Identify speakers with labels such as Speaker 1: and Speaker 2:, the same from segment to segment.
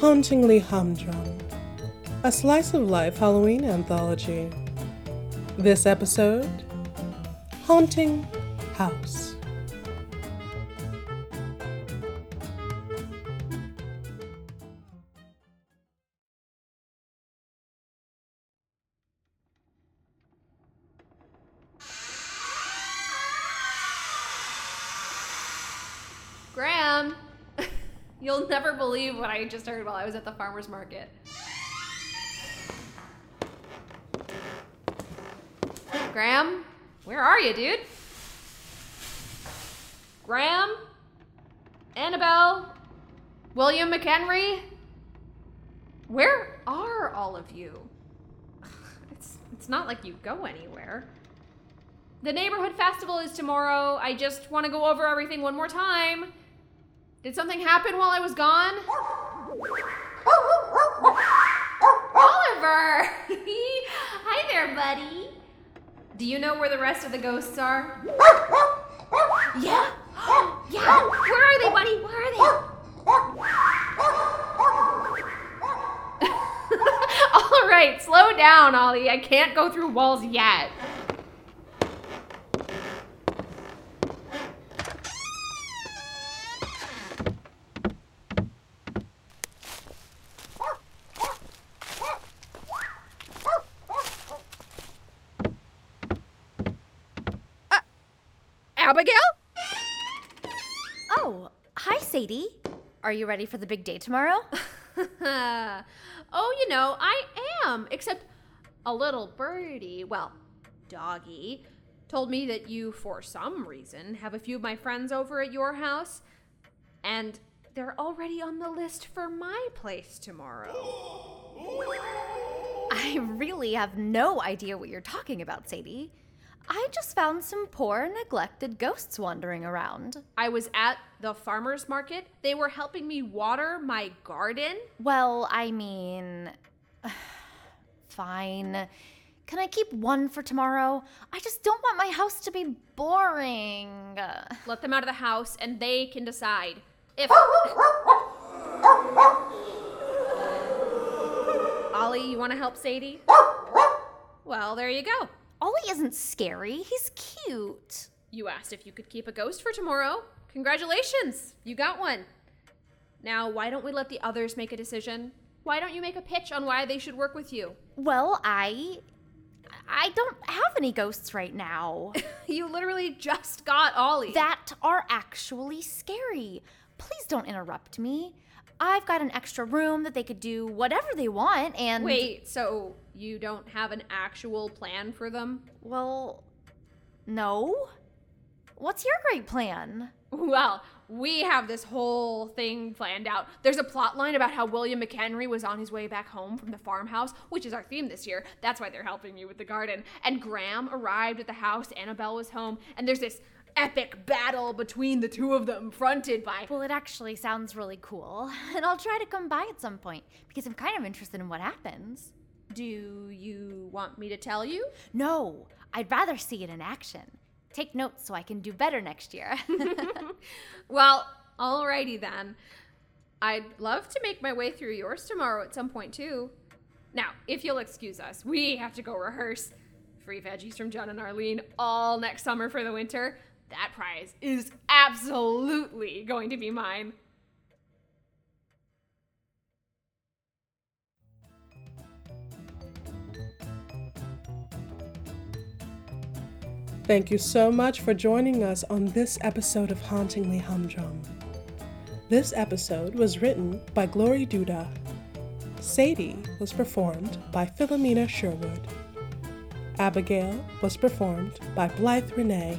Speaker 1: Hauntingly Humdrum, a slice of life Halloween anthology. This episode Haunting House.
Speaker 2: You'll never believe what I just heard while I was at the farmer's market. Graham, where are you, dude? Graham? Annabelle? William McHenry? Where are all of you? It's, it's not like you go anywhere. The neighborhood festival is tomorrow. I just want to go over everything one more time. Did something happen while I was gone? Oliver! Hi there, buddy. Do you know where the rest of the ghosts are? Yeah? Yeah! Where are they, buddy? Where are they? All right, slow down, Ollie. I can't go through walls yet.
Speaker 3: Abigail?
Speaker 4: Oh, hi, Sadie. Are you ready for the big day tomorrow?
Speaker 2: oh, you know, I am. Except a little birdie, well, doggy, told me that you, for some reason, have a few of my friends over at your house, and they're already on the list for my place tomorrow.
Speaker 4: I really have no idea what you're talking about, Sadie. I just found some poor, neglected ghosts wandering around.
Speaker 2: I was at the farmer's market. They were helping me water my garden.
Speaker 4: Well, I mean. Fine. Can I keep one for tomorrow? I just don't want my house to be boring.
Speaker 2: Let them out of the house and they can decide if. Ollie, you want to help Sadie? Well, there you go.
Speaker 4: Ollie isn't scary, he's cute.
Speaker 2: You asked if you could keep a ghost for tomorrow. Congratulations, you got one. Now, why don't we let the others make a decision? Why don't you make a pitch on why they should work with you?
Speaker 4: Well, I. I don't have any ghosts right now.
Speaker 2: you literally just got Ollie.
Speaker 4: That are actually scary. Please don't interrupt me. I've got an extra room that they could do whatever they want, and.
Speaker 2: Wait, so you don't have an actual plan for them?
Speaker 4: Well, no. What's your great plan?
Speaker 2: Well, we have this whole thing planned out. There's a plot line about how William McHenry was on his way back home from the farmhouse, which is our theme this year. That's why they're helping me with the garden. And Graham arrived at the house, Annabelle was home, and there's this epic battle between the two of them, fronted by.
Speaker 4: Well, it actually sounds really cool, and I'll try to come by at some point because I'm kind of interested in what happens.
Speaker 2: Do you want me to tell you?
Speaker 4: No, I'd rather see it in action. Take notes so I can do better next year.
Speaker 2: well, alrighty then. I'd love to make my way through yours tomorrow at some point too. Now, if you'll excuse us, we have to go rehearse. Free veggies from John and Arlene all next summer for the winter. That prize is absolutely going to be mine.
Speaker 1: Thank you so much for joining us on this episode of Hauntingly Humdrum. This episode was written by Glory Duda. Sadie was performed by Philomena Sherwood. Abigail was performed by Blythe Renee.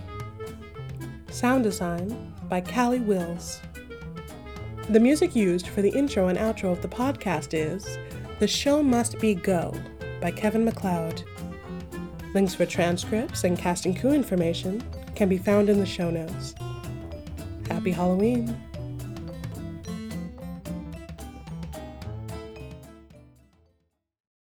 Speaker 1: Sound design by Callie Wills. The music used for the intro and outro of the podcast is The Show Must Be Go by Kevin MacLeod. Links for transcripts and cast and crew information can be found in the show notes. Happy Halloween!